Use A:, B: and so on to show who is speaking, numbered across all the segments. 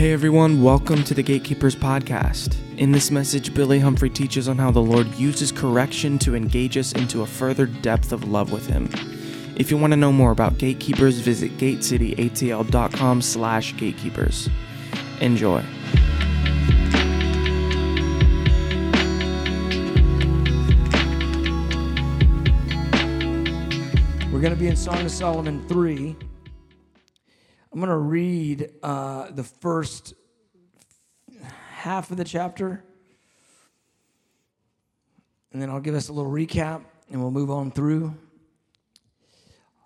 A: Hey everyone, welcome to the Gatekeepers Podcast. In this message, Billy Humphrey teaches on how the Lord uses correction to engage us into a further depth of love with Him. If you want to know more about Gatekeepers, visit gatecityatl.com slash gatekeepers. Enjoy.
B: We're going to be in Song of Solomon 3. I'm going to read uh, the first half of the chapter, and then I'll give us a little recap, and we'll move on through.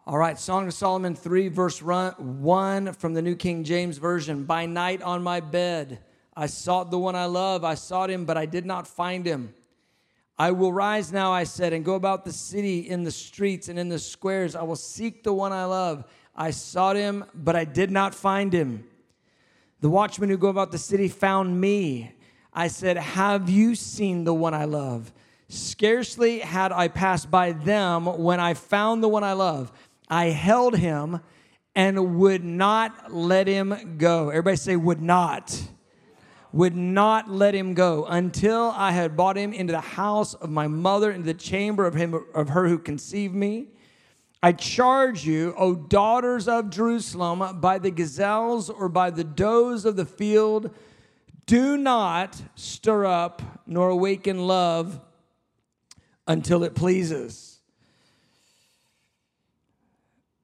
B: All right, Song of Solomon 3, verse 1 from the New King James Version. By night on my bed, I sought the one I love. I sought him, but I did not find him. I will rise now, I said, and go about the city in the streets and in the squares. I will seek the one I love. I sought him, but I did not find him. The watchmen who go about the city found me. I said, Have you seen the one I love? Scarcely had I passed by them when I found the one I love. I held him and would not let him go. Everybody say, would not would not let him go until I had brought him into the house of my mother, into the chamber of him of her who conceived me. I charge you, O daughters of Jerusalem, by the gazelles or by the does of the field, do not stir up nor awaken love until it pleases.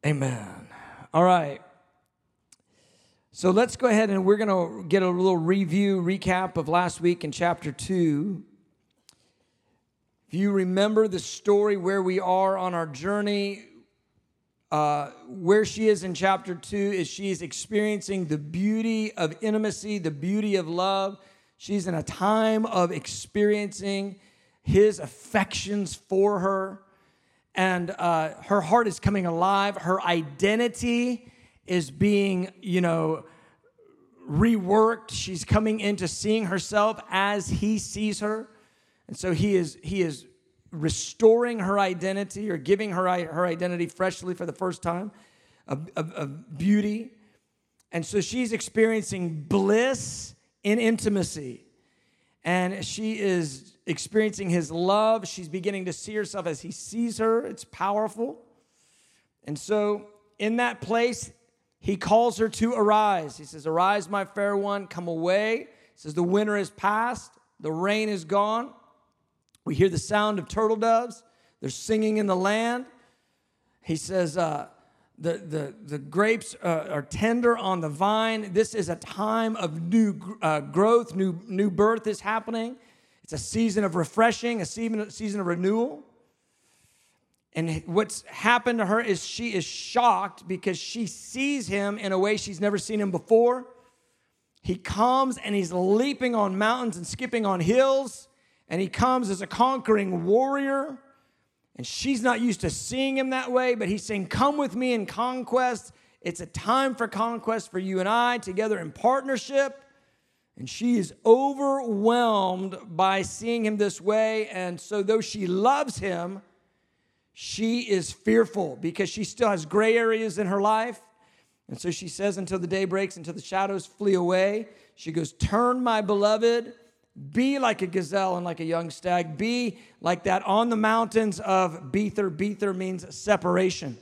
B: Amen. All right. So let's go ahead and we're going to get a little review, recap of last week in chapter 2. If you remember the story where we are on our journey, uh, where she is in chapter 2 is she is experiencing the beauty of intimacy, the beauty of love. She's in a time of experiencing his affections for her, and uh, her heart is coming alive. Her identity is being, you know, reworked. She's coming into seeing herself as he sees her. And so he is he is restoring her identity or giving her her identity freshly for the first time of, of, of beauty. And so she's experiencing bliss in intimacy. And she is experiencing his love. She's beginning to see herself as he sees her. It's powerful. And so, in that place, he calls her to arise. He says, Arise, my fair one, come away. He says, The winter is past, the rain is gone. We hear the sound of turtle doves. They're singing in the land. He says, uh, the, the, the grapes uh, are tender on the vine. This is a time of new uh, growth, new, new birth is happening. It's a season of refreshing, a season, season of renewal. And what's happened to her is she is shocked because she sees him in a way she's never seen him before. He comes and he's leaping on mountains and skipping on hills, and he comes as a conquering warrior. And she's not used to seeing him that way, but he's saying, Come with me in conquest. It's a time for conquest for you and I together in partnership. And she is overwhelmed by seeing him this way. And so, though she loves him, she is fearful because she still has gray areas in her life. And so she says, until the day breaks, until the shadows flee away, she goes, Turn, my beloved, be like a gazelle and like a young stag. Be like that on the mountains of Bether. Bether means separation.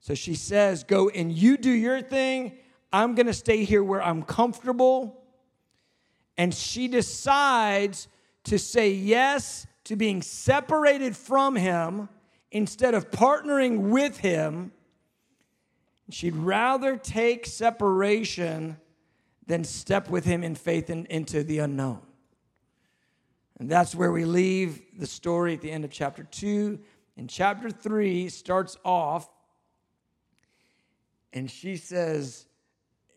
B: So she says, Go and you do your thing. I'm going to stay here where I'm comfortable. And she decides to say yes to being separated from him instead of partnering with him, she'd rather take separation than step with him in faith in, into the unknown. And that's where we leave the story at the end of chapter 2. And chapter 3 starts off, and she says,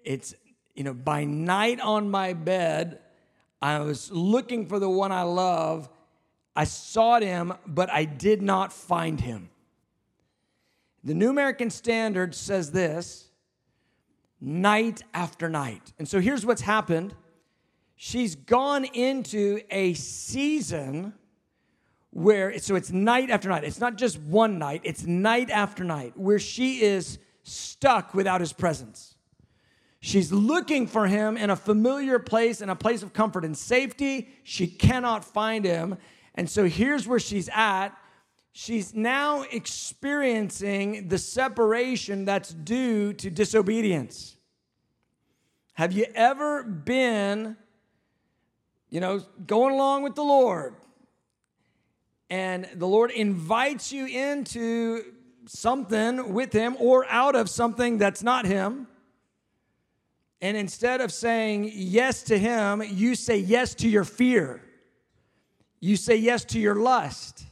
B: It's, you know, by night on my bed, I was looking for the one I love, I sought him, but I did not find him. The New American Standard says this night after night. And so here's what's happened she's gone into a season where, so it's night after night. It's not just one night, it's night after night where she is stuck without his presence. She's looking for him in a familiar place, in a place of comfort and safety. She cannot find him. And so here's where she's at. She's now experiencing the separation that's due to disobedience. Have you ever been, you know, going along with the Lord, and the Lord invites you into something with Him or out of something that's not Him? And instead of saying yes to Him, you say yes to your fear. You say yes to your lust.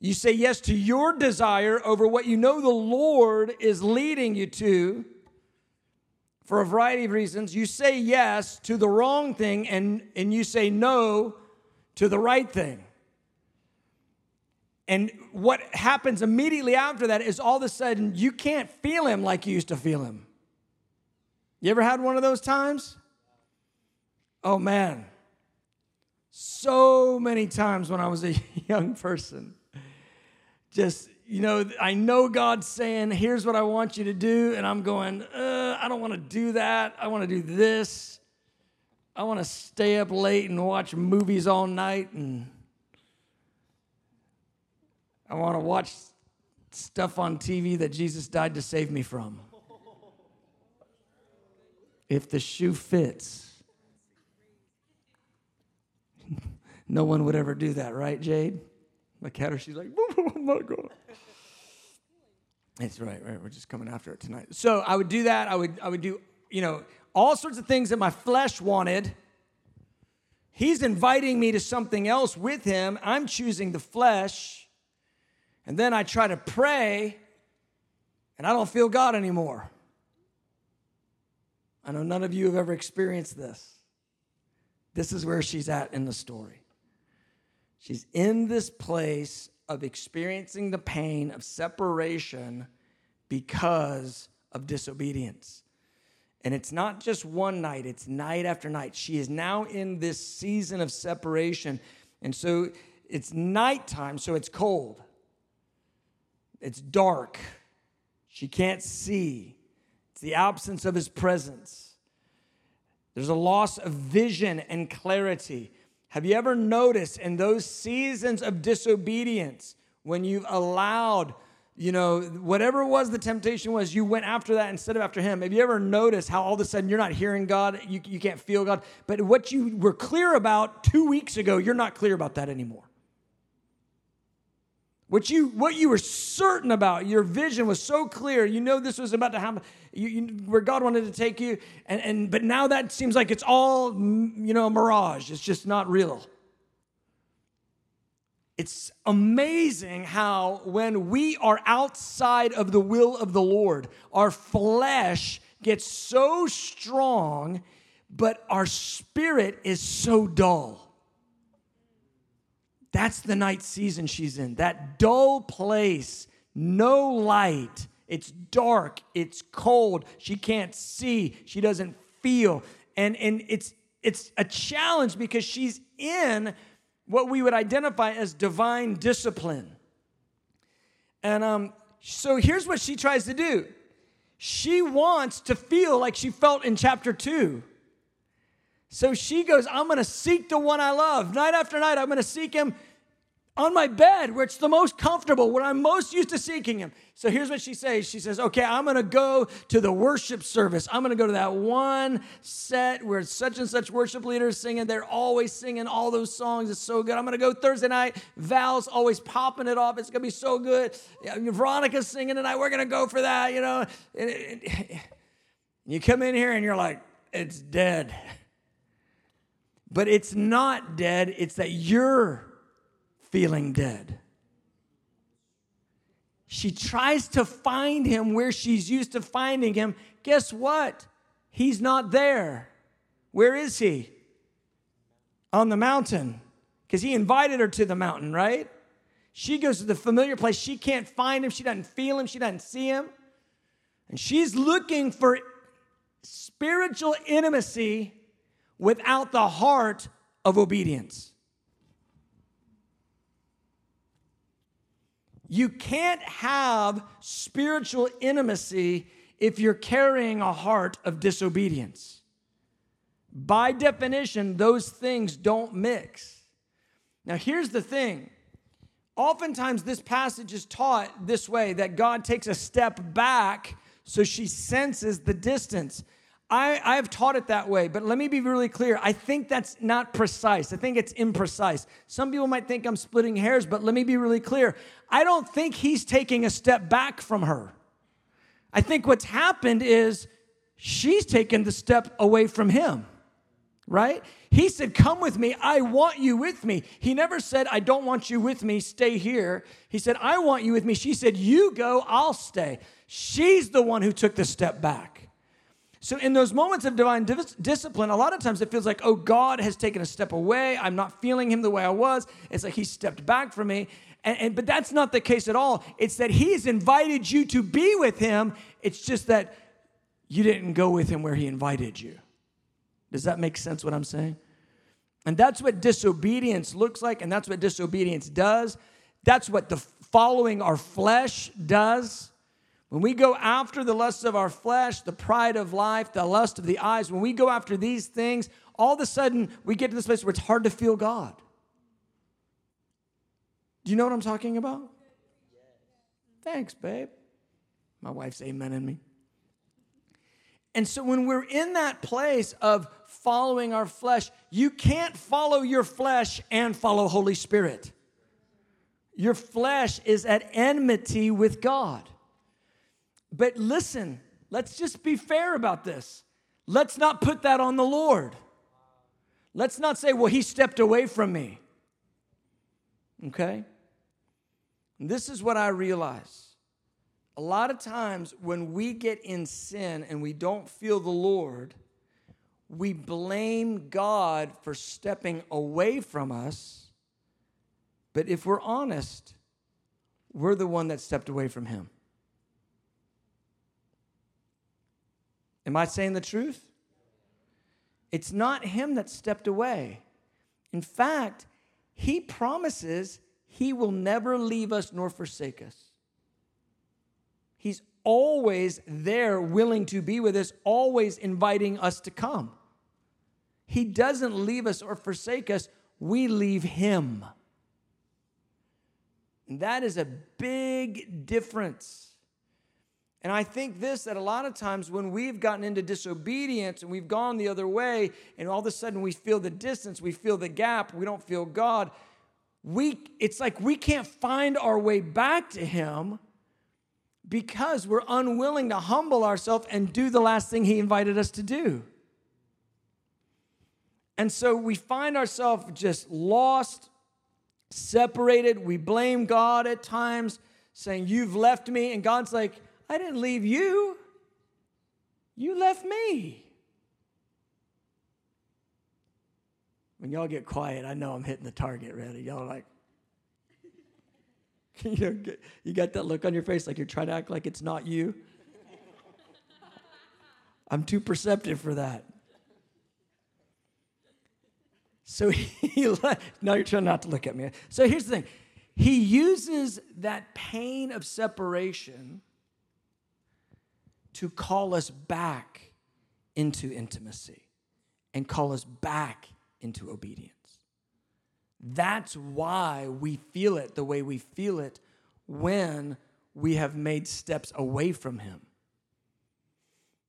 B: You say yes to your desire over what you know the Lord is leading you to for a variety of reasons. You say yes to the wrong thing and, and you say no to the right thing. And what happens immediately after that is all of a sudden you can't feel him like you used to feel him. You ever had one of those times? Oh man. So many times when I was a young person, just, you know, I know God's saying, here's what I want you to do. And I'm going, uh, I don't want to do that. I want to do this. I want to stay up late and watch movies all night. And I want to watch stuff on TV that Jesus died to save me from if the shoe fits. no one would ever do that, right, Jade? Look at her, she's like, oh my God. That's right, right. We're just coming after it tonight. So I would do that. I would, I would do, you know, all sorts of things that my flesh wanted. He's inviting me to something else with him. I'm choosing the flesh. And then I try to pray, and I don't feel God anymore. I know none of you have ever experienced this. This is where she's at in the story. She's in this place of experiencing the pain of separation because of disobedience. And it's not just one night, it's night after night. She is now in this season of separation. And so it's nighttime, so it's cold. It's dark. She can't see. It's the absence of his presence. There's a loss of vision and clarity. Have you ever noticed in those seasons of disobedience when you've allowed, you know, whatever was the temptation was, you went after that instead of after him? Have you ever noticed how all of a sudden you're not hearing God, you, you can't feel God, but what you were clear about two weeks ago, you're not clear about that anymore? What you, what you were certain about, your vision was so clear. You know this was about to happen, you, you, where God wanted to take you. And, and, but now that seems like it's all, you know, a mirage. It's just not real. It's amazing how when we are outside of the will of the Lord, our flesh gets so strong, but our spirit is so dull. That's the night season she's in. That dull place, no light. It's dark, it's cold. She can't see, she doesn't feel. And, and it's, it's a challenge because she's in what we would identify as divine discipline. And um, so here's what she tries to do she wants to feel like she felt in chapter two. So she goes, I'm gonna seek the one I love. Night after night, I'm gonna seek him on my bed where it's the most comfortable, where I'm most used to seeking Him. So here's what she says She says, Okay, I'm gonna go to the worship service. I'm gonna go to that one set where such and such worship leaders singing. They're always singing all those songs. It's so good. I'm gonna go Thursday night. Val's always popping it off. It's gonna be so good. Veronica's singing tonight. We're gonna go for that, you know. you come in here and you're like, It's dead. But it's not dead, it's that you're feeling dead. She tries to find him where she's used to finding him. Guess what? He's not there. Where is he? On the mountain. Because he invited her to the mountain, right? She goes to the familiar place. She can't find him. She doesn't feel him. She doesn't see him. And she's looking for spiritual intimacy without the heart of obedience. You can't have spiritual intimacy if you're carrying a heart of disobedience. By definition, those things don't mix. Now, here's the thing. Oftentimes, this passage is taught this way that God takes a step back so she senses the distance. I, I have taught it that way, but let me be really clear. I think that's not precise. I think it's imprecise. Some people might think I'm splitting hairs, but let me be really clear. I don't think he's taking a step back from her. I think what's happened is she's taken the step away from him, right? He said, Come with me. I want you with me. He never said, I don't want you with me. Stay here. He said, I want you with me. She said, You go, I'll stay. She's the one who took the step back. So, in those moments of divine dis- discipline, a lot of times it feels like, oh, God has taken a step away. I'm not feeling Him the way I was. It's like He stepped back from me. And, and, but that's not the case at all. It's that He's invited you to be with Him. It's just that you didn't go with Him where He invited you. Does that make sense what I'm saying? And that's what disobedience looks like, and that's what disobedience does. That's what the following our flesh does. When we go after the lusts of our flesh, the pride of life, the lust of the eyes, when we go after these things, all of a sudden we get to this place where it's hard to feel God. Do you know what I'm talking about? Thanks, babe. My wife's amening me. And so when we're in that place of following our flesh, you can't follow your flesh and follow Holy Spirit. Your flesh is at enmity with God. But listen, let's just be fair about this. Let's not put that on the Lord. Let's not say, well, he stepped away from me. Okay? And this is what I realize. A lot of times when we get in sin and we don't feel the Lord, we blame God for stepping away from us. But if we're honest, we're the one that stepped away from Him. Am I saying the truth? It's not him that stepped away. In fact, he promises he will never leave us nor forsake us. He's always there, willing to be with us, always inviting us to come. He doesn't leave us or forsake us, we leave him. And that is a big difference. And I think this that a lot of times when we've gotten into disobedience and we've gone the other way, and all of a sudden we feel the distance, we feel the gap, we don't feel God, we it's like we can't find our way back to Him because we're unwilling to humble ourselves and do the last thing He invited us to do. And so we find ourselves just lost, separated. We blame God at times, saying, You've left me. And God's like, I didn't leave you. You left me. When y'all get quiet, I know I'm hitting the target ready. Y'all are like, you got that look on your face like you're trying to act like it's not you. I'm too perceptive for that. So he left. Now you're trying not to look at me. So here's the thing he uses that pain of separation to call us back into intimacy and call us back into obedience. That's why we feel it the way we feel it when we have made steps away from Him.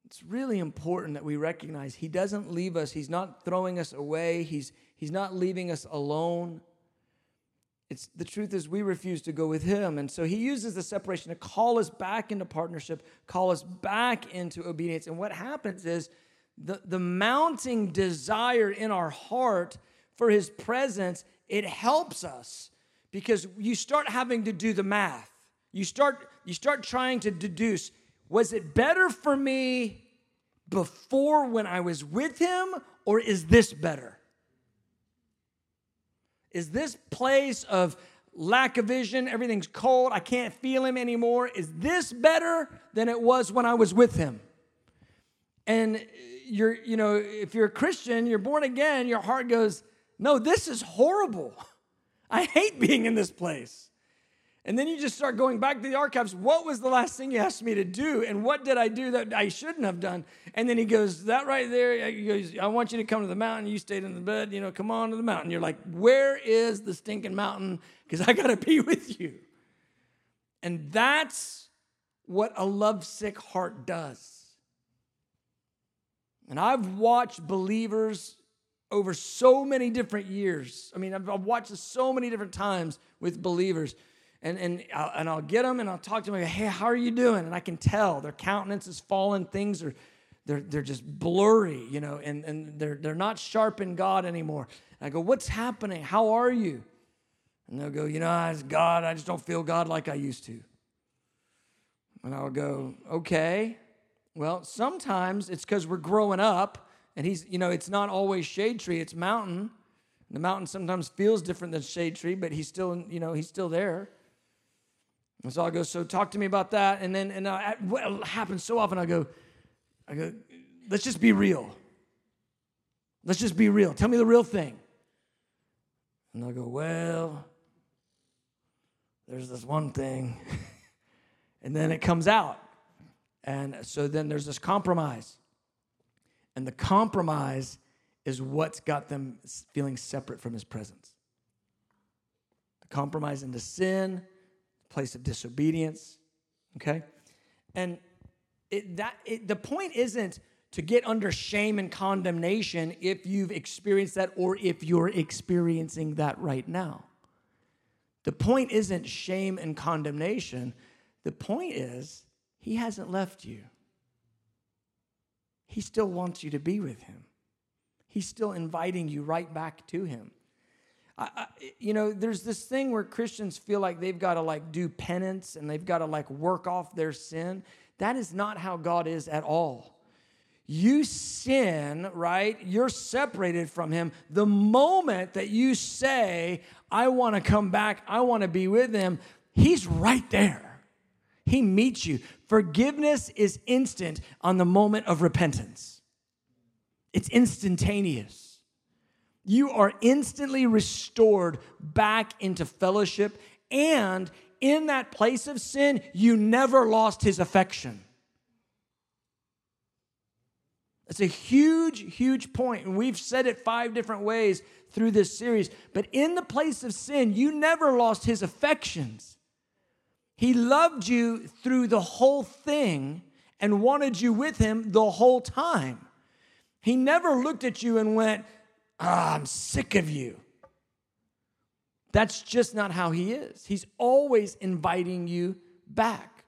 B: It's really important that we recognize He doesn't leave us, He's not throwing us away, He's, he's not leaving us alone. It's the truth is we refuse to go with him. And so he uses the separation to call us back into partnership, call us back into obedience. And what happens is the, the mounting desire in our heart for his presence, it helps us because you start having to do the math. You start, you start trying to deduce was it better for me before when I was with him, or is this better? Is this place of lack of vision, everything's cold, I can't feel him anymore, is this better than it was when I was with him? And you're, you know, if you're a Christian, you're born again, your heart goes, no, this is horrible. I hate being in this place. And then you just start going back to the archives. What was the last thing you asked me to do? And what did I do that I shouldn't have done? And then he goes, That right there, he goes, I want you to come to the mountain. You stayed in the bed, you know, come on to the mountain. You're like, Where is the stinking mountain? Because I got to be with you. And that's what a lovesick heart does. And I've watched believers over so many different years. I mean, I've watched this so many different times with believers and and I'll, and I'll get them and I'll talk to them. Hey, how are you doing? And I can tell their countenance is fallen. Things are they're they're just blurry, you know, and and they're they're not sharp in God anymore. And I go, what's happening? How are you? And they'll go, you know, it's God. I just don't feel God like I used to. And I'll go, okay. Well, sometimes it's because we're growing up, and he's, you know, it's not always shade tree; it's mountain. The mountain sometimes feels different than shade tree, but he's still, you know, he's still there. And so I go, so talk to me about that. And then, and uh, I, what happens so often, I go, I go, let's just be real. Let's just be real. Tell me the real thing. And they'll go, well, there's this one thing. and then it comes out. And so then there's this compromise. And the compromise is what's got them feeling separate from his presence. The compromise into sin place of disobedience. Okay? And it, that it, the point isn't to get under shame and condemnation if you've experienced that or if you're experiencing that right now. The point isn't shame and condemnation. The point is, he hasn't left you. He still wants you to be with him. He's still inviting you right back to him. I, you know, there's this thing where Christians feel like they've got to like do penance and they've got to like work off their sin. That is not how God is at all. You sin, right? You're separated from Him. The moment that you say, I want to come back, I want to be with Him, He's right there. He meets you. Forgiveness is instant on the moment of repentance, it's instantaneous you are instantly restored back into fellowship. And in that place of sin, you never lost his affection. It's a huge, huge point, and we've said it five different ways through this series. But in the place of sin, you never lost his affections. He loved you through the whole thing and wanted you with him the whole time. He never looked at you and went, ah, I'm sick of you. That's just not how he is. He's always inviting you back.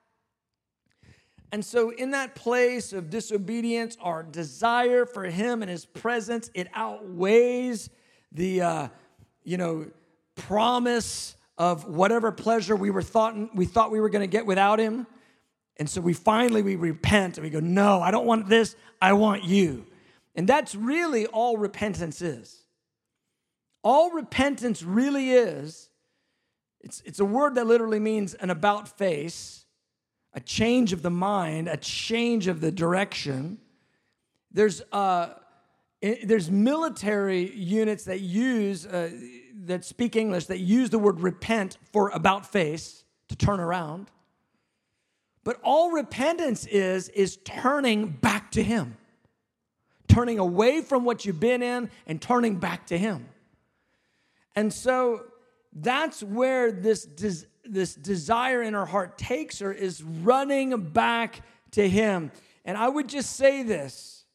B: And so, in that place of disobedience, our desire for him and his presence, it outweighs the, uh, you know, promise of whatever pleasure we were thought we thought we were going to get without him. And so we finally we repent and we go, "No, I don't want this. I want you." And that's really all repentance is. All repentance really is, it's, it's a word that literally means an about face, a change of the mind, a change of the direction. There's, uh, there's military units that use, uh, that speak English, that use the word repent for about face, to turn around. But all repentance is, is turning back to Him turning away from what you've been in and turning back to Him. And so that's where this, des- this desire in her heart takes her is running back to Him. And I would just say this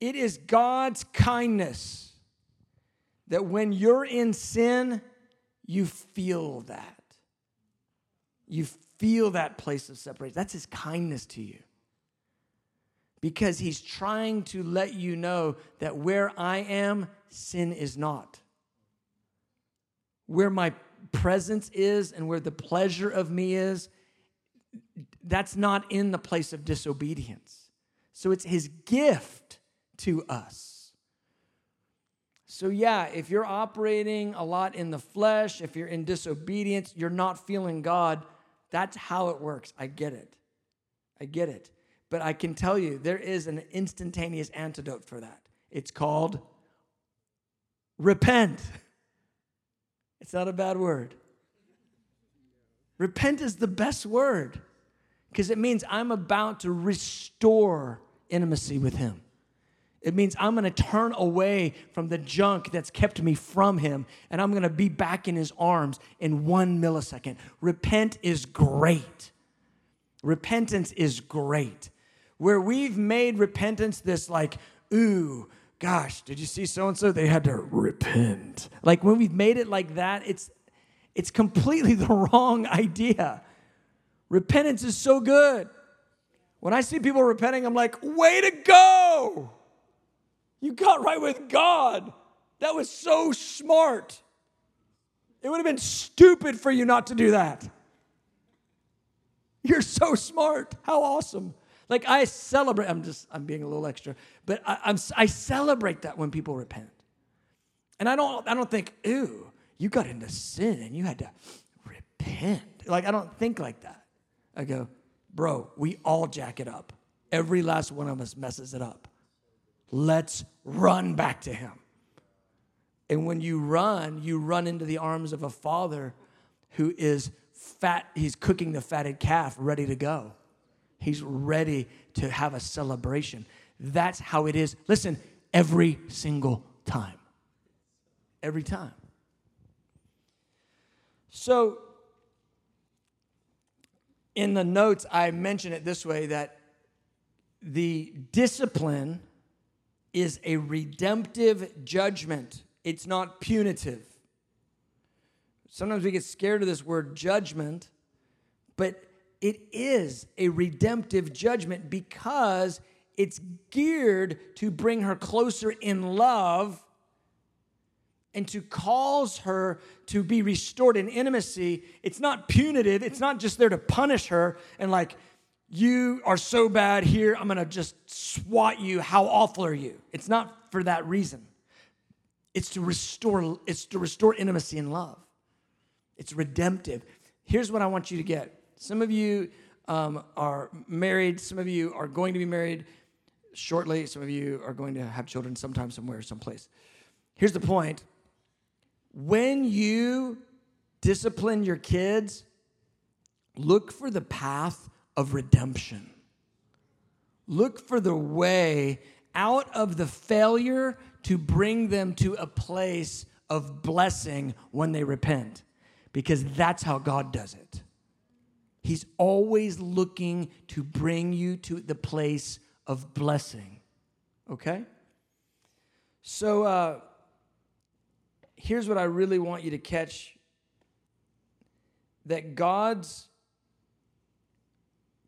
B: it is God's kindness that when you're in sin, you feel that. You feel that place of separation. That's His kindness to you because he's trying to let you know that where I am, sin is not. Where my presence is and where the pleasure of me is, that's not in the place of disobedience. So it's his gift to us. So, yeah, if you're operating a lot in the flesh, if you're in disobedience, you're not feeling God, that's how it works. I get it. I get it. But I can tell you, there is an instantaneous antidote for that. It's called repent. It's not a bad word. Repent is the best word because it means I'm about to restore intimacy with Him. It means I'm gonna turn away from the junk that's kept me from Him and I'm gonna be back in His arms in one millisecond. Repent is great. Repentance is great. Where we've made repentance this like, ooh, gosh, did you see so and so? They had to repent. Like when we've made it like that, it's it's completely the wrong idea. Repentance is so good. When I see people repenting, I'm like, way to go! You got right with God. That was so smart. It would have been stupid for you not to do that. You're so smart. How awesome. Like I celebrate, I'm just, I'm being a little extra, but I, I'm, I celebrate that when people repent. And I don't, I don't think, ew, you got into sin and you had to repent. Like I don't think like that. I go, bro, we all jack it up. Every last one of us messes it up. Let's run back to him. And when you run, you run into the arms of a father who is fat, he's cooking the fatted calf ready to go. He's ready to have a celebration. That's how it is. Listen, every single time. Every time. So, in the notes, I mention it this way that the discipline is a redemptive judgment, it's not punitive. Sometimes we get scared of this word judgment, but it is a redemptive judgment because it's geared to bring her closer in love and to cause her to be restored in intimacy. It's not punitive, it's not just there to punish her and like, you are so bad here, I'm gonna just swat you. How awful are you? It's not for that reason. It's to restore, it's to restore intimacy and love. It's redemptive. Here's what I want you to get some of you um, are married, some of you are going to be married shortly, some of you are going to have children sometime, somewhere, someplace. Here's the point when you discipline your kids, look for the path of redemption. Look for the way out of the failure to bring them to a place of blessing when they repent, because that's how God does it. He's always looking to bring you to the place of blessing. Okay? So, uh, here's what I really want you to catch that God's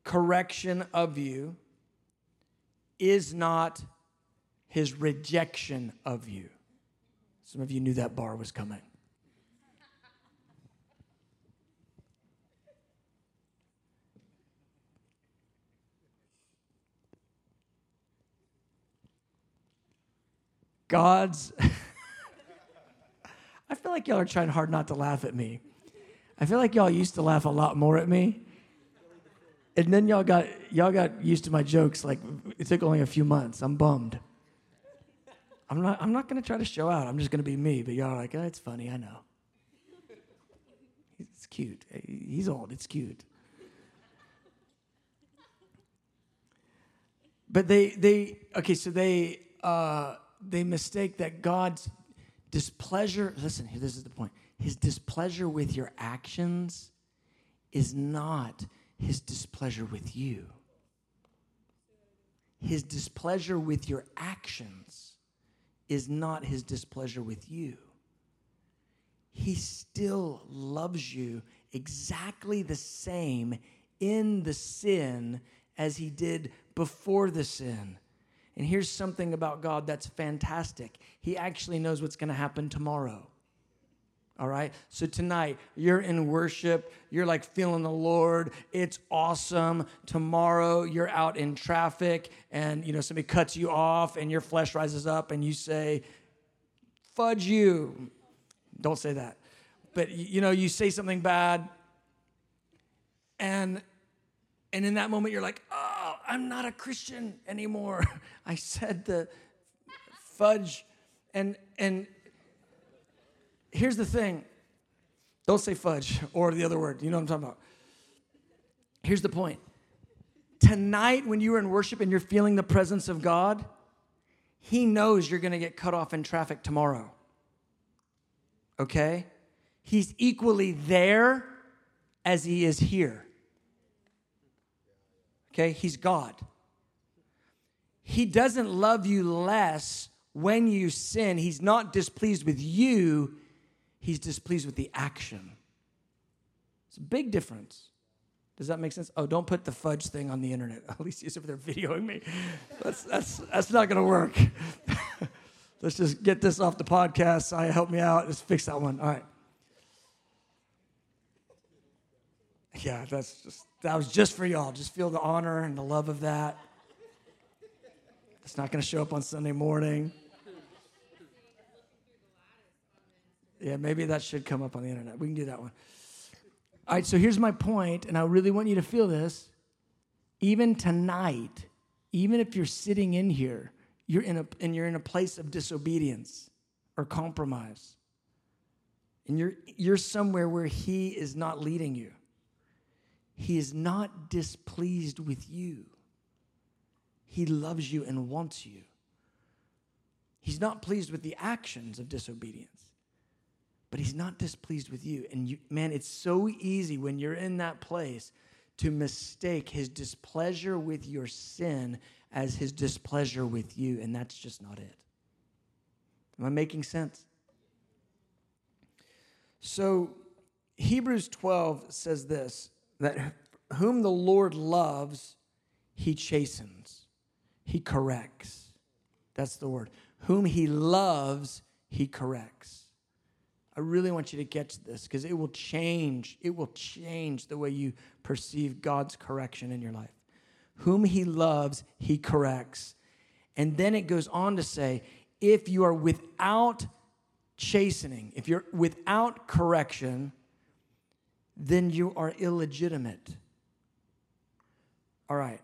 B: correction of you is not his rejection of you. Some of you knew that bar was coming. God's. I feel like y'all are trying hard not to laugh at me. I feel like y'all used to laugh a lot more at me. And then y'all got y'all got used to my jokes like it took only a few months. I'm bummed. I'm not I'm not gonna try to show out. I'm just gonna be me, but y'all are like, oh, it's funny, I know. It's cute. He's old, it's cute. But they they okay, so they uh they mistake that God's displeasure, listen, here, this is the point. His displeasure with your actions is not his displeasure with you. His displeasure with your actions is not his displeasure with you. He still loves you exactly the same in the sin as he did before the sin. And here's something about God that's fantastic He actually knows what's going to happen tomorrow. All right. So tonight, you're in worship. You're like feeling the Lord. It's awesome. Tomorrow, you're out in traffic and, you know, somebody cuts you off and your flesh rises up and you say, fudge you. Don't say that. But, you know, you say something bad and, and in that moment, you're like, oh, I'm not a Christian anymore. I said the fudge. And, and here's the thing Don't say fudge or the other word. You know what I'm talking about. Here's the point. Tonight, when you are in worship and you're feeling the presence of God, He knows you're going to get cut off in traffic tomorrow. Okay? He's equally there as He is here. Okay? He's God. He doesn't love you less when you sin. He's not displeased with you, He's displeased with the action. It's a big difference. Does that make sense? Oh, don't put the fudge thing on the internet. At least over there videoing me. That's, that's, that's not going to work. Let's just get this off the podcast. I help me out. Just fix that one. All right. Yeah, that's just that was just for y'all. Just feel the honor and the love of that. It's not going to show up on Sunday morning. Yeah, maybe that should come up on the internet. We can do that one. All right, so here's my point, and I really want you to feel this. Even tonight, even if you're sitting in here, you're in a, and you're in a place of disobedience or compromise, and you're, you're somewhere where He is not leading you, He is not displeased with you. He loves you and wants you. He's not pleased with the actions of disobedience but he's not displeased with you. And you, man, it's so easy when you're in that place to mistake his displeasure with your sin as his displeasure with you, and that's just not it. Am I making sense? So, Hebrews 12 says this that whom the Lord loves, he chastens, he corrects. That's the word. Whom he loves, he corrects. I really want you to catch this because it will change. It will change the way you perceive God's correction in your life. Whom he loves, he corrects. And then it goes on to say, if you are without chastening, if you're without correction, then you are illegitimate. All right.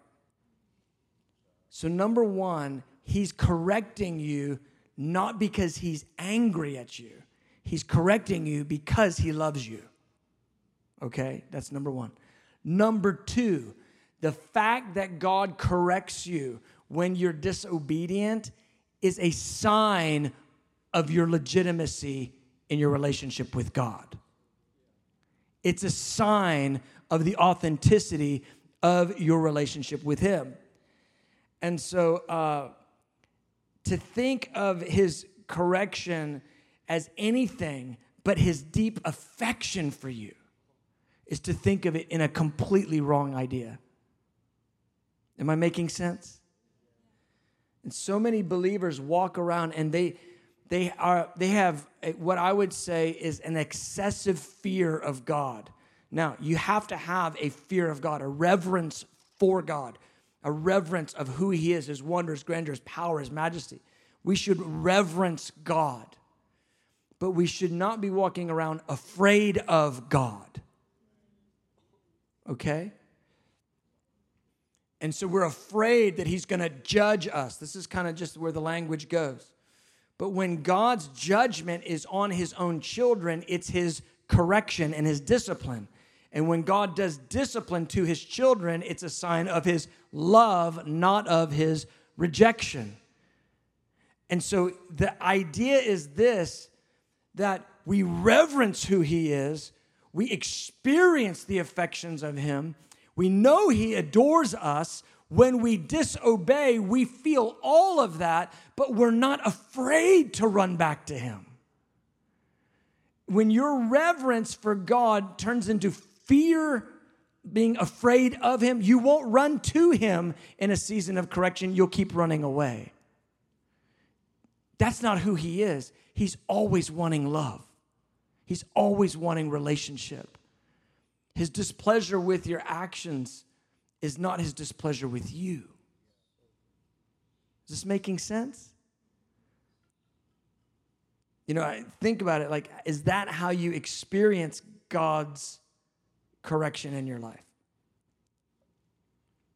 B: So, number one, he's correcting you not because he's angry at you He's correcting you because he loves you. Okay, that's number one. Number two, the fact that God corrects you when you're disobedient is a sign of your legitimacy in your relationship with God. It's a sign of the authenticity of your relationship with Him. And so uh, to think of His correction as anything but his deep affection for you is to think of it in a completely wrong idea. Am I making sense? And so many believers walk around and they they are they have what I would say is an excessive fear of God. Now, you have to have a fear of God, a reverence for God, a reverence of who he is, his wonders, grandeur, his power, his majesty. We should reverence God but we should not be walking around afraid of God. Okay? And so we're afraid that he's going to judge us. This is kind of just where the language goes. But when God's judgment is on his own children, it's his correction and his discipline. And when God does discipline to his children, it's a sign of his love, not of his rejection. And so the idea is this that we reverence who He is, we experience the affections of Him, we know He adores us. When we disobey, we feel all of that, but we're not afraid to run back to Him. When your reverence for God turns into fear, being afraid of Him, you won't run to Him in a season of correction, you'll keep running away. That's not who He is. He's always wanting love. He's always wanting relationship. His displeasure with your actions is not his displeasure with you. Is this making sense? You know, I think about it like, is that how you experience God's correction in your life?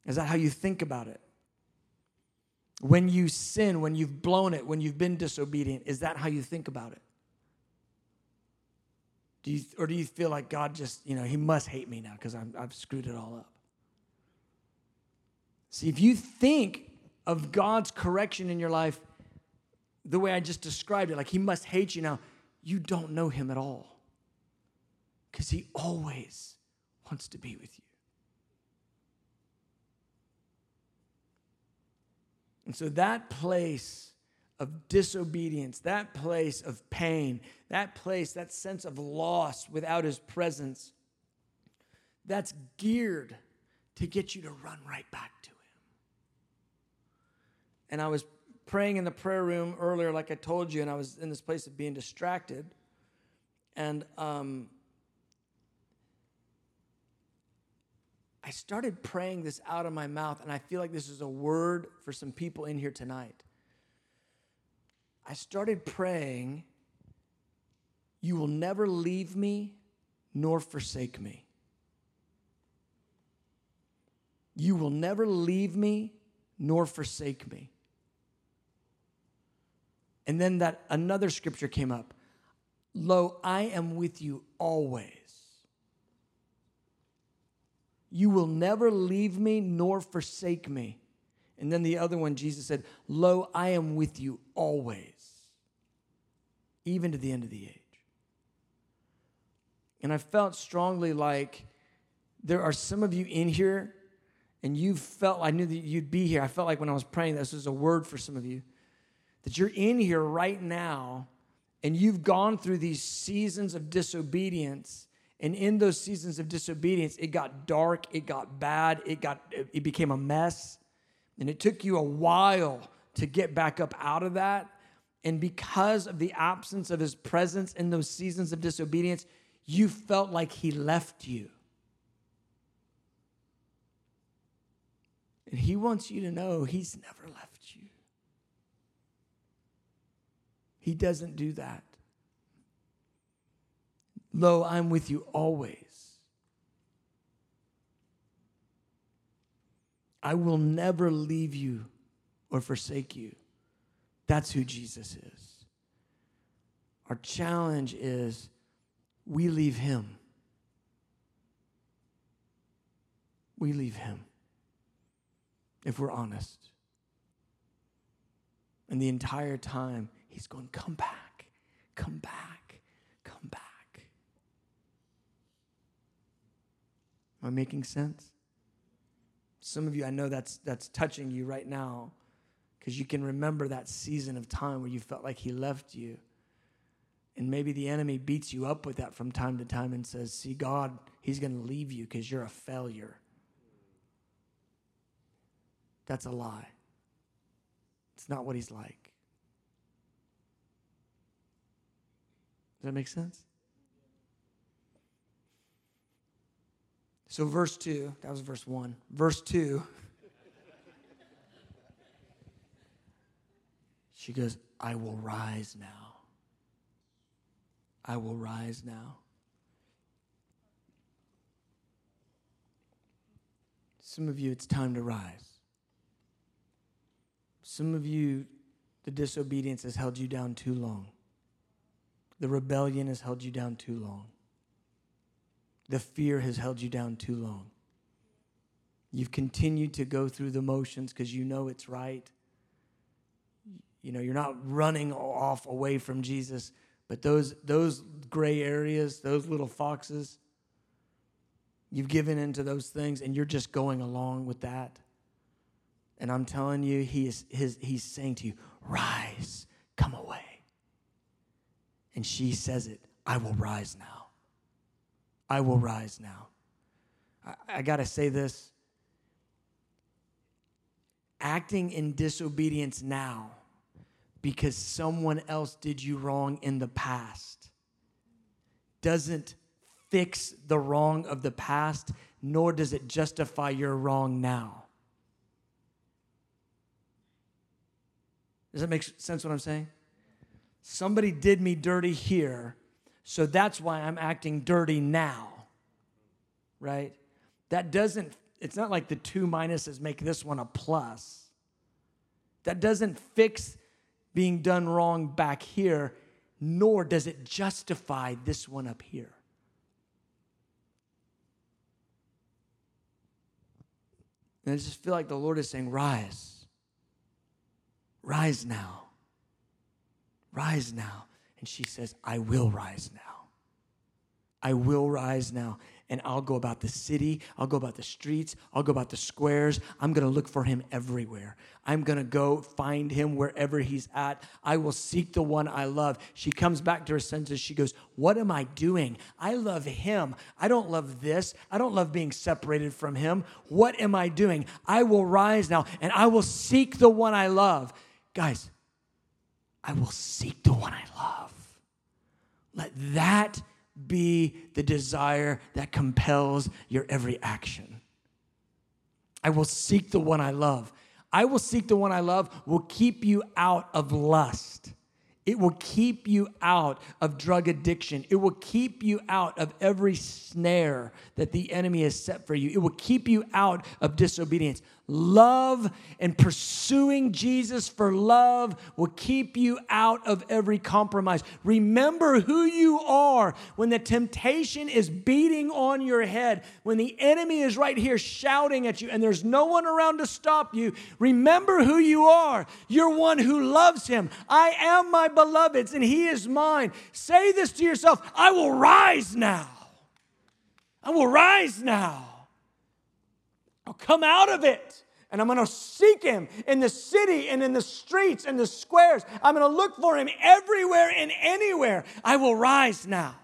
B: Is that how you think about it? When you sin, when you've blown it, when you've been disobedient, is that how you think about it? Do you, or do you feel like God just, you know, he must hate me now because I've screwed it all up? See, if you think of God's correction in your life the way I just described it, like he must hate you now, you don't know him at all. Because he always wants to be with you. And so that place of disobedience, that place of pain, that place, that sense of loss without his presence, that's geared to get you to run right back to him. And I was praying in the prayer room earlier, like I told you, and I was in this place of being distracted. And um, I started praying this out of my mouth, and I feel like this is a word for some people in here tonight. I started praying, You will never leave me nor forsake me. You will never leave me nor forsake me. And then that another scripture came up. Lo, I am with you always. You will never leave me nor forsake me. And then the other one, Jesus said, Lo, I am with you always, even to the end of the age. And I felt strongly like there are some of you in here, and you felt, I knew that you'd be here. I felt like when I was praying, this was a word for some of you, that you're in here right now, and you've gone through these seasons of disobedience and in those seasons of disobedience, it got dark, it got bad, it got it became a mess. And it took you a while to get back up out of that. And because of the absence of his presence in those seasons of disobedience, you felt like he left you. And he wants you to know he's never left you. He doesn't do that. Lo, I'm with you always. I will never leave you or forsake you. That's who Jesus is. Our challenge is we leave him. We leave him, if we're honest. And the entire time, he's going, Come back, come back, come back. Am I making sense? Some of you, I know that's, that's touching you right now because you can remember that season of time where you felt like he left you. And maybe the enemy beats you up with that from time to time and says, See, God, he's going to leave you because you're a failure. That's a lie. It's not what he's like. Does that make sense? So, verse 2, that was verse 1. Verse 2, she goes, I will rise now. I will rise now. Some of you, it's time to rise. Some of you, the disobedience has held you down too long. The rebellion has held you down too long. The fear has held you down too long. You've continued to go through the motions because you know it's right. You know, you're not running off away from Jesus, but those, those gray areas, those little foxes, you've given into those things and you're just going along with that. And I'm telling you, he is, his, he's saying to you, Rise, come away. And she says it, I will rise now. I will rise now. I, I got to say this acting in disobedience now because someone else did you wrong in the past doesn't fix the wrong of the past, nor does it justify your wrong now. Does that make sense what I'm saying? Somebody did me dirty here, so that's why I'm acting dirty now. Right? That doesn't, it's not like the two minuses make this one a plus. That doesn't fix being done wrong back here. nor does it justify this one up here. And I just feel like the Lord is saying, Rise. Rise now. Rise now. And she says, I will rise now. I will rise now and I'll go about the city, I'll go about the streets, I'll go about the squares. I'm going to look for him everywhere. I'm going to go find him wherever he's at. I will seek the one I love. She comes back to her senses. She goes, What am I doing? I love him. I don't love this. I don't love being separated from him. What am I doing? I will rise now and I will seek the one I love. Guys, I will seek the one I love. Let that be the desire that compels your every action. I will seek the one I love. I will seek the one I love will keep you out of lust. It will keep you out of drug addiction. It will keep you out of every snare that the enemy has set for you. It will keep you out of disobedience. Love and pursuing Jesus for love will keep you out of every compromise. Remember who you are when the temptation is beating on your head, when the enemy is right here shouting at you and there's no one around to stop you. Remember who you are. You're one who loves him. I am my beloved's and he is mine. Say this to yourself I will rise now. I will rise now. I'll come out of it and I'm going to seek him in the city and in the streets and the squares. I'm going to look for him everywhere and anywhere. I will rise now.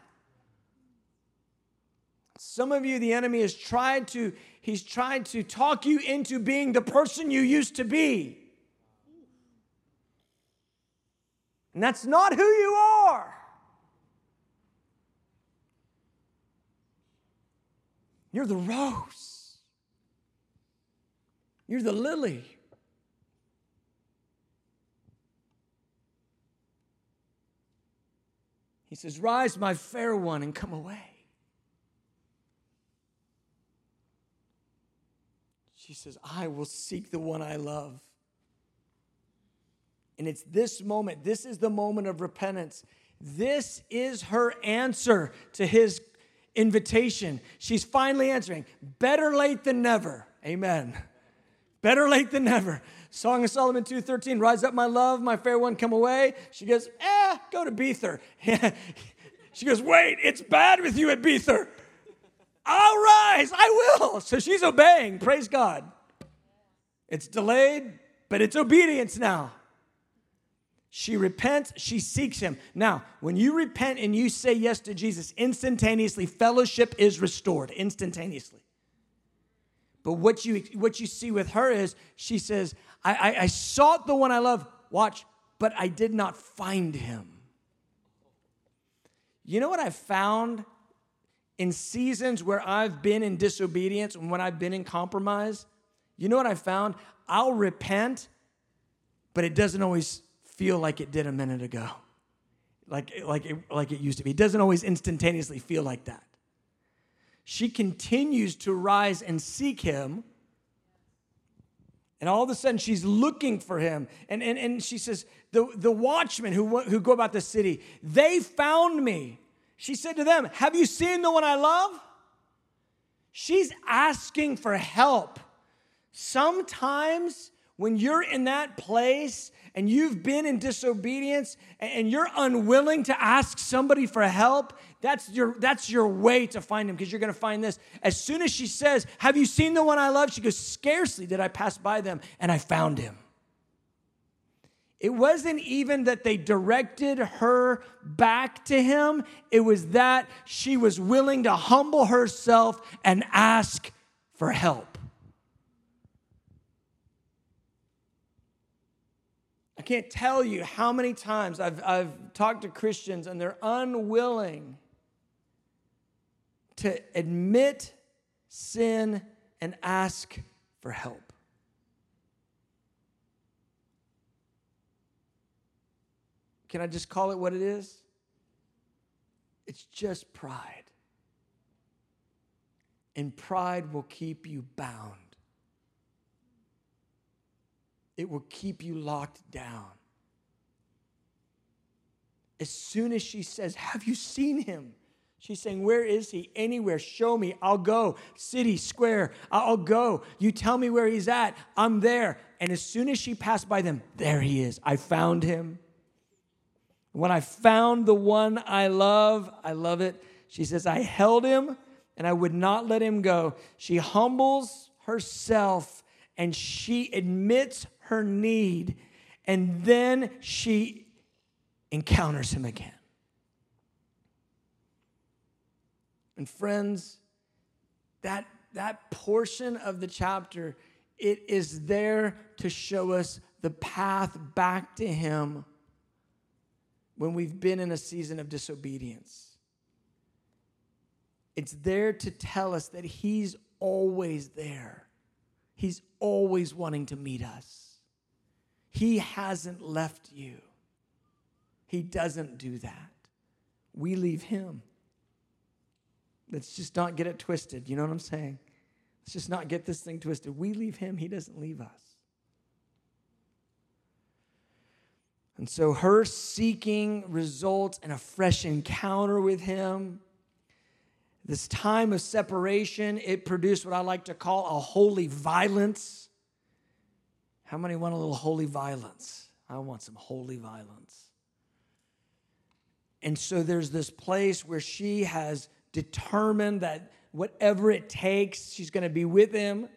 B: Some of you, the enemy has tried to, he's tried to talk you into being the person you used to be. And that's not who you are. You're the rose. You're the lily. He says, Rise, my fair one, and come away. She says, I will seek the one I love. And it's this moment, this is the moment of repentance. This is her answer to his invitation. She's finally answering. Better late than never. Amen. Better late than never. Song of Solomon 2.13, rise up my love, my fair one, come away. She goes, eh, go to Bether. she goes, wait, it's bad with you at Bether. I'll rise, I will. So she's obeying, praise God. It's delayed, but it's obedience now. She repents, she seeks him. Now, when you repent and you say yes to Jesus, instantaneously, fellowship is restored, instantaneously. But what you what you see with her is she says, I, I, I sought the one I love, watch, but I did not find him. You know what I found in seasons where I've been in disobedience and when I've been in compromise? You know what I found? I'll repent, but it doesn't always feel like it did a minute ago. Like, like, it, like it used to be. It doesn't always instantaneously feel like that she continues to rise and seek him. And all of a sudden, she's looking for him. And, and, and she says, the, the watchmen who, who go about the city, they found me. She said to them, Have you seen the one I love? She's asking for help. Sometimes when you're in that place and you've been in disobedience and you're unwilling to ask somebody for help, that's your, that's your way to find him because you're going to find this. As soon as she says, Have you seen the one I love? She goes, Scarcely did I pass by them and I found him. It wasn't even that they directed her back to him, it was that she was willing to humble herself and ask for help. I can't tell you how many times I've, I've talked to Christians and they're unwilling to admit sin and ask for help. Can I just call it what it is? It's just pride. And pride will keep you bound, it will keep you locked down. as soon as she says, Have you seen him? She's saying, Where is he? Anywhere. Show me. I'll go. City, square. I'll go. You tell me where he's at. I'm there. And as soon as she passed by them, there he is. I found him. When I found the one I love, I love it. She says, I held him and I would not let him go. She humbles herself and she admits her need. And then she encounters him again. And friends, that, that portion of the chapter, it is there to show us the path back to Him when we've been in a season of disobedience. It's there to tell us that He's always there. He's always wanting to meet us. He hasn't left you. He doesn't do that. We leave Him. Let's just not get it twisted. You know what I'm saying? Let's just not get this thing twisted. We leave him, he doesn't leave us. And so her seeking results in a fresh encounter with him. This time of separation, it produced what I like to call a holy violence. How many want a little holy violence? I want some holy violence. And so there's this place where she has determined that whatever it takes, she's going to be with him.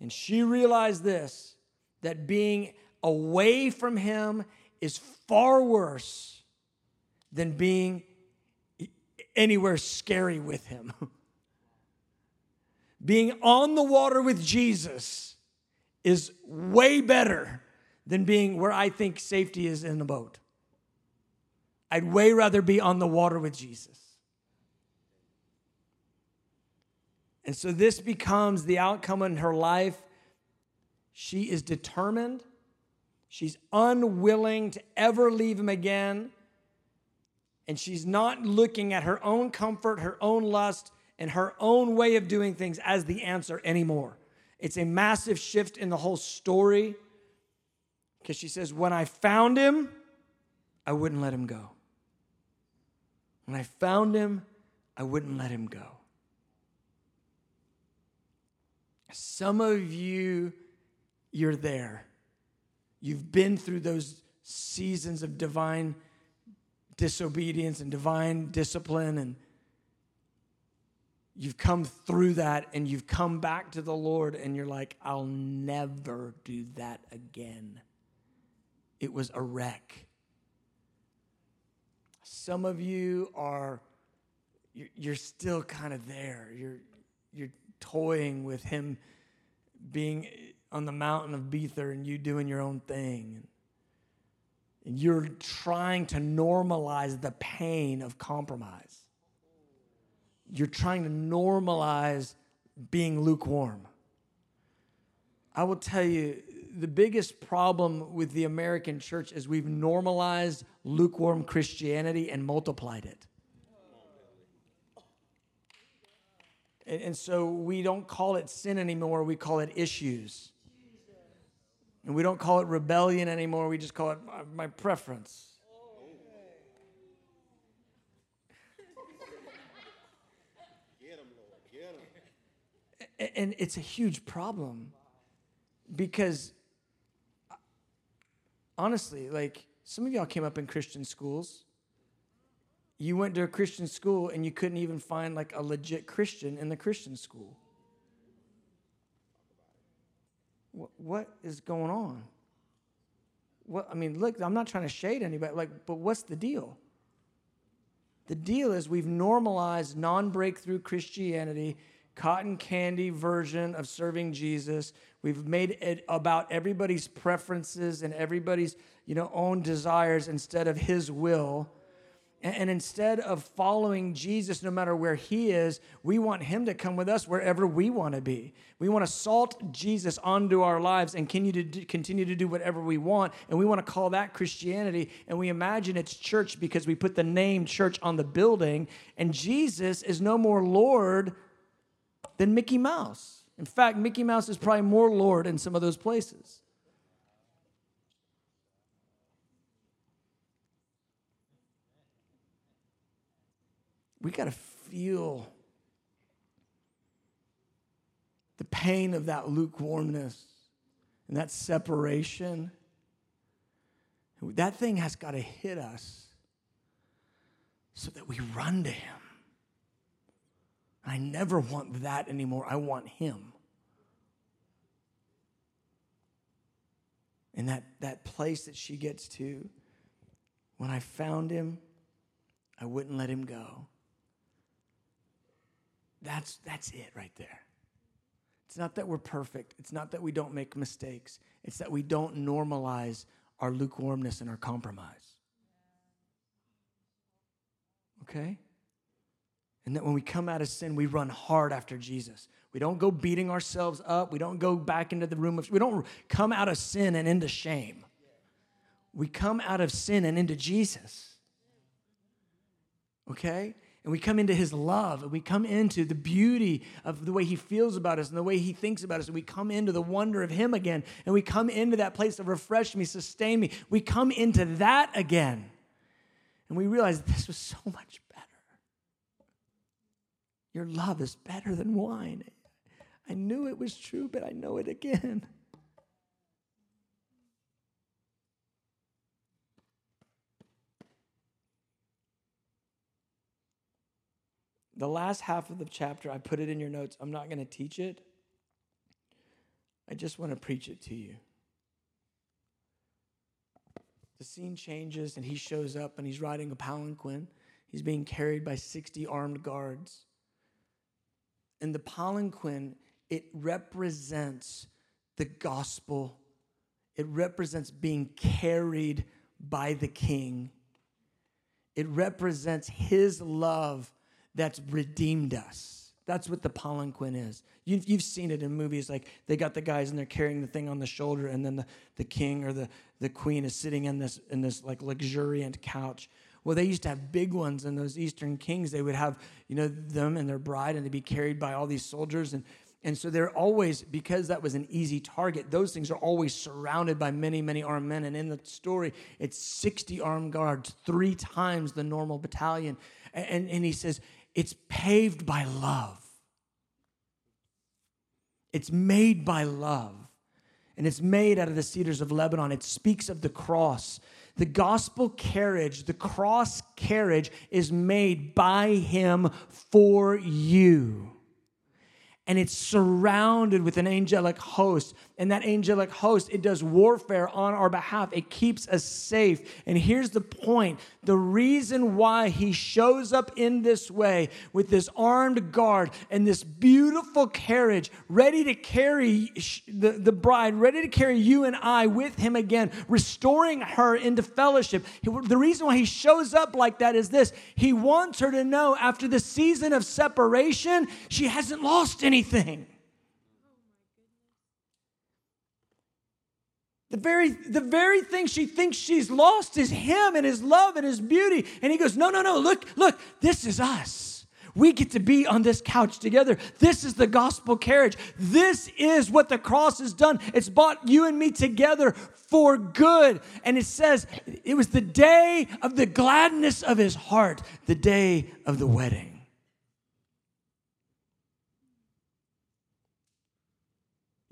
B: And she realized this that being away from him is far worse than being anywhere scary with him. being on the water with Jesus is way better than being where I think safety is in a boat. I'd way rather be on the water with Jesus. And so this becomes the outcome in her life. She is determined. She's unwilling to ever leave him again. And she's not looking at her own comfort, her own lust, and her own way of doing things as the answer anymore. It's a massive shift in the whole story because she says, When I found him, I wouldn't let him go. When I found him, I wouldn't let him go. Some of you, you're there. You've been through those seasons of divine disobedience and divine discipline, and you've come through that and you've come back to the Lord, and you're like, I'll never do that again. It was a wreck. Some of you are, you're still kind of there. You're, you're toying with him being on the mountain of Bether and you doing your own thing. And you're trying to normalize the pain of compromise. You're trying to normalize being lukewarm. I will tell you, the biggest problem with the American church is we've normalized lukewarm Christianity and multiplied it. And, and so we don't call it sin anymore, we call it issues. And we don't call it rebellion anymore, we just call it my preference. and it's a huge problem because honestly like some of y'all came up in christian schools you went to a Christian school and you couldn't even find like a legit Christian in the Christian school. What, is going on? What I mean, look, I'm not trying to shade anybody, like, but what's the deal? The deal is we've normalized non-breakthrough Christianity, cotton candy version of serving Jesus. We've made it about everybody's preferences and everybody's, you know, own desires instead of his will and instead of following Jesus no matter where he is, we want him to come with us wherever we want to be. We want to salt Jesus onto our lives and continue to do, whatever we want. And we want to call that Christianity. And we imagine it's church because we put the name church on the building. And Jesus is no more Lord than Mickey Mouse. In fact, Mickey Mouse is probably more Lord in some of those places. We got to feel the pain of that lukewarmness and that separation. That thing has got to hit us so that we run to Him. I never want that anymore. I want Him. And that, that place that she gets to, when I found Him, I wouldn't let Him go. That's, that's it right there. It's not that we're perfect. It's not that we don't make mistakes. It's that we don't normalize our lukewarmness and our compromise. Okay? And that when we come out of sin, we run hard after Jesus. We don't go beating ourselves up. We don't go back into the room of, we don't come out of sin and into shame. We come out of sin and into Jesus. Okay? And we come into his love and we come into the beauty of the way he feels about us and the way he thinks about us. And we come into the wonder of him again. And we come into that place of refresh me, sustain me. We come into that again. And we realize this was so much better. Your love is better than wine. I knew it was true, but I know it again. The last half of the chapter, I put it in your notes. I'm not going to teach it. I just want to preach it to you. The scene changes, and he shows up and he's riding a palanquin. He's being carried by 60 armed guards. And the palanquin, it represents the gospel, it represents being carried by the king, it represents his love that's redeemed us. That's what the palanquin is. You've, you've seen it in movies like they got the guys and they're carrying the thing on the shoulder, and then the, the king or the, the queen is sitting in this, in this like luxuriant couch. Well, they used to have big ones, and those Eastern kings, they would have, you know, them and their bride, and they'd be carried by all these soldiers. And, and so they're always, because that was an easy target, those things are always surrounded by many, many armed men. And in the story, it's 60 armed guards, three times the normal battalion. And, and, and he says, it's paved by love. It's made by love. And it's made out of the cedars of Lebanon. It speaks of the cross. The gospel carriage, the cross carriage, is made by him for you and it's surrounded with an angelic host. And that angelic host, it does warfare on our behalf. It keeps us safe. And here's the point the reason why he shows up in this way with this armed guard and this beautiful carriage, ready to carry the, the bride, ready to carry you and I with him again, restoring her into fellowship. The reason why he shows up like that is this he wants her to know after the season of separation, she hasn't lost anything anything. The very, the very thing she thinks she's lost is him and his love and his beauty. And he goes, No, no, no, look, look, this is us. We get to be on this couch together. This is the gospel carriage. This is what the cross has done. It's brought you and me together for good. And it says it was the day of the gladness of his heart, the day of the wedding.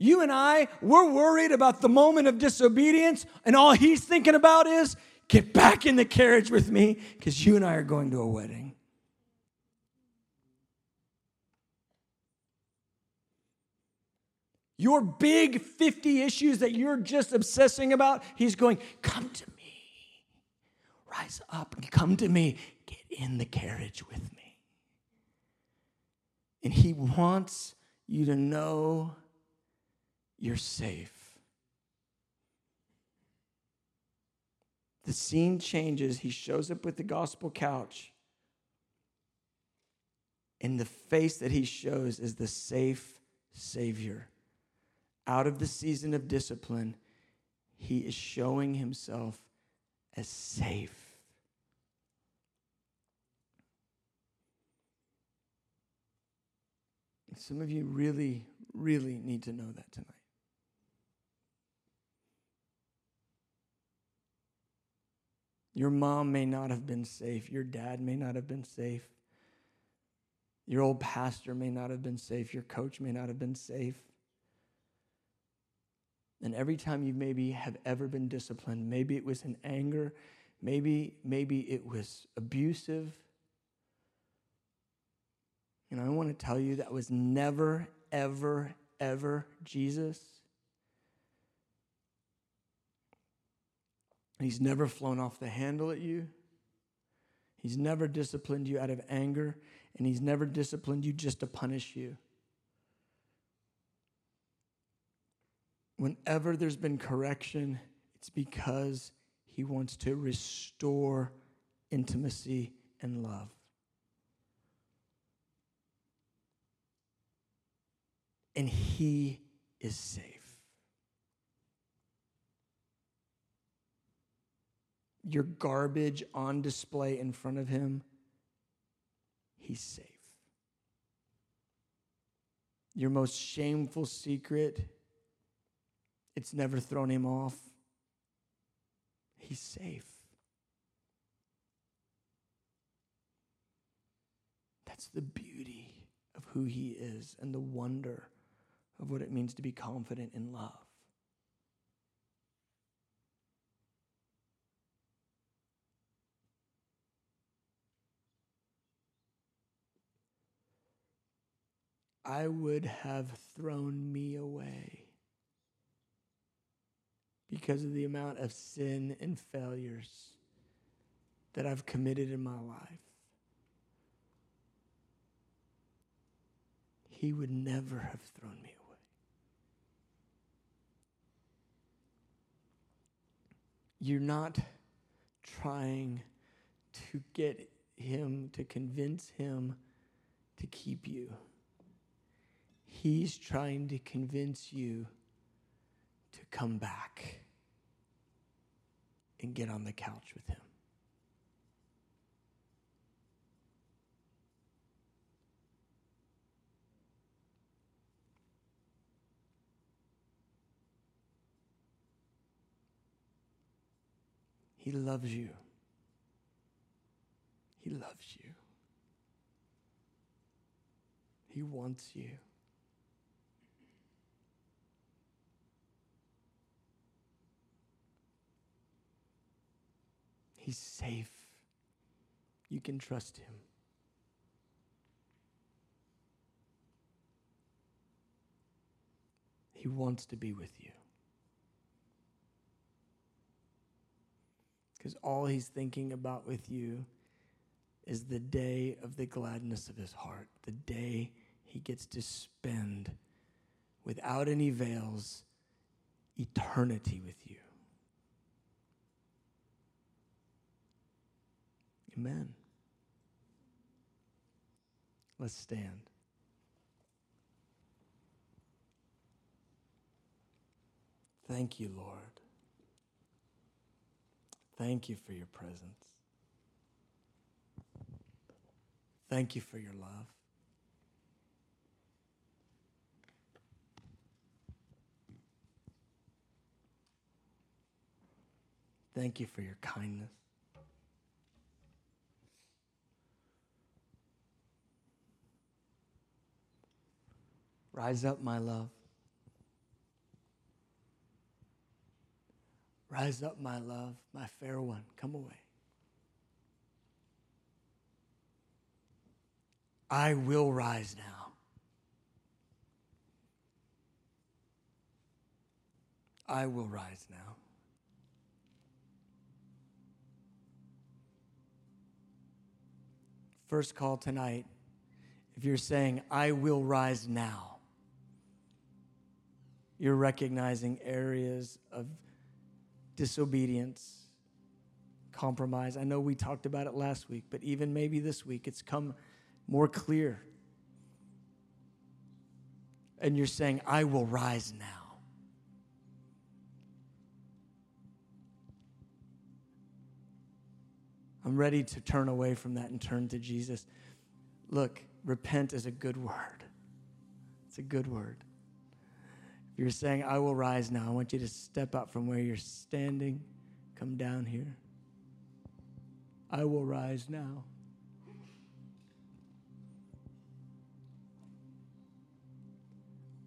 B: You and I, we're worried about the moment of disobedience, and all he's thinking about is get back in the carriage with me because you and I are going to a wedding. Your big 50 issues that you're just obsessing about, he's going, Come to me. Rise up and come to me. Get in the carriage with me. And he wants you to know you're safe. The scene changes. He shows up with the gospel couch. And the face that he shows is the safe Savior. Out of the season of discipline, he is showing himself as safe. some of you really, really need to know that tonight. Your mom may not have been safe. Your dad may not have been safe. Your old pastor may not have been safe. Your coach may not have been safe. And every time you maybe have ever been disciplined, maybe it was in anger, maybe, maybe it was abusive. And I want to tell you that was never, ever, ever Jesus. He's never flown off the handle at you. He's never disciplined you out of anger, and He's never disciplined you just to punish you. Whenever there's been correction, it's because He wants to restore intimacy and love. And He is safe. Your garbage on display in front of him, he's safe. Your most shameful secret, it's never thrown him off. He's safe. That's the beauty of who he is and the wonder of what it means to be confident in love. I would have thrown me away because of the amount of sin and failures that I've committed in my life. He would never have thrown me away. You're not trying to get him, to convince him to keep you. He's trying to convince you to come back and get on the couch with him. He loves you. He loves you. He wants you. He's safe. You can trust him. He wants to be with you. Because all he's thinking about with you is the day of the gladness of his heart, the day he gets to spend without any veils eternity with you. Amen. Let's stand. Thank you, Lord. Thank you for your presence. Thank you for your love. Thank you for your kindness. Rise up, my love. Rise up, my love, my fair one. Come away. I will rise now. I will rise now. First call tonight, if you're saying, I will rise now you're recognizing areas of disobedience, compromise. I know we talked about it last week, but even maybe this week it's come more clear. And you're saying, I will rise now. I'm ready to turn away from that and turn to Jesus. Look, repent is a good word. It's a good word you're saying, I will rise now, I want you to step out from where you're standing, come down here. I will rise now.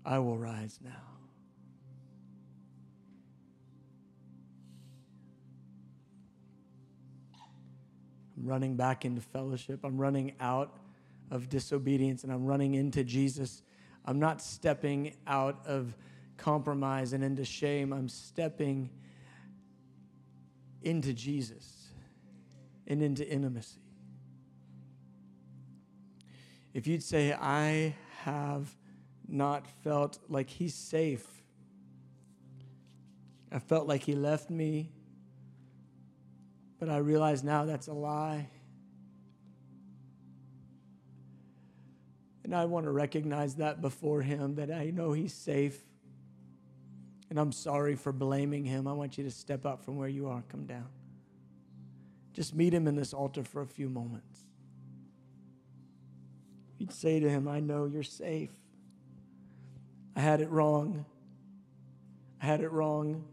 B: I will rise now. I'm running back into fellowship. I'm running out of disobedience and I'm running into Jesus. I'm not stepping out of compromise and into shame. I'm stepping into Jesus and into intimacy. If you'd say, I have not felt like he's safe, I felt like he left me, but I realize now that's a lie. And I want to recognize that before him, that I know he's safe. And I'm sorry for blaming him. I want you to step up from where you are, come down. Just meet him in this altar for a few moments. You'd say to him, I know you're safe. I had it wrong. I had it wrong.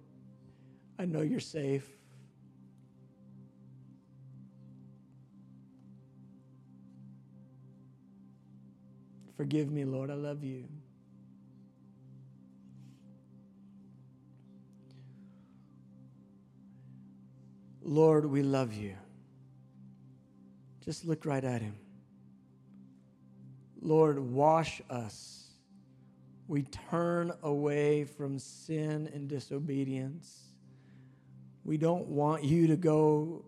B: I know you're safe. Forgive me, Lord. I love you. Lord, we love you. Just look right at him. Lord, wash us. We turn away from sin and disobedience. We don't want you to go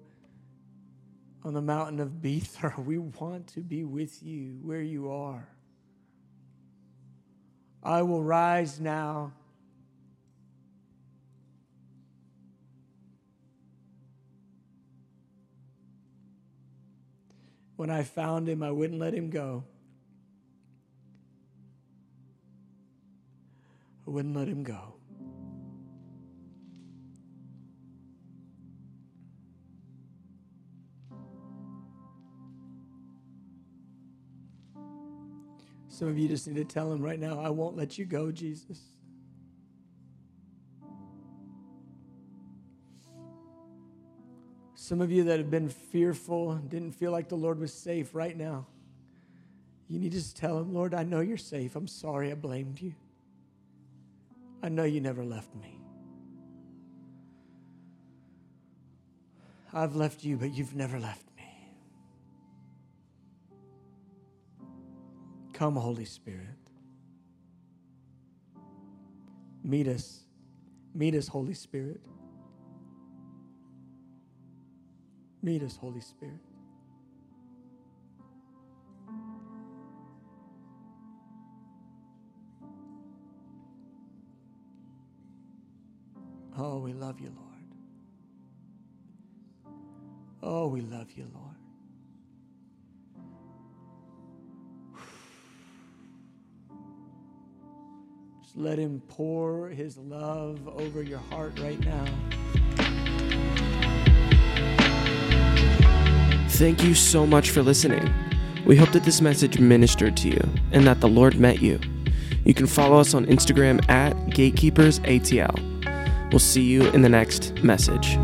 B: on the mountain of Bether. We want to be with you where you are. I will rise now. When I found him, I wouldn't let him go. I wouldn't let him go. Some of you just need to tell him right now, I won't let you go, Jesus. Some of you that have been fearful, didn't feel like the Lord was safe right now, you need to just tell him, Lord, I know you're safe. I'm sorry I blamed you. I know you never left me. I've left you, but you've never left me. Come, Holy Spirit. Meet us. Meet us, Holy Spirit. Meet us, Holy Spirit. Oh, we love you, Lord. Oh, we love you, Lord. Just let Him pour His love over your heart right now.
A: Thank you so much for listening. We hope that this message ministered to you and that the Lord met you. You can follow us on Instagram at GatekeepersATL. We'll see you in the next message.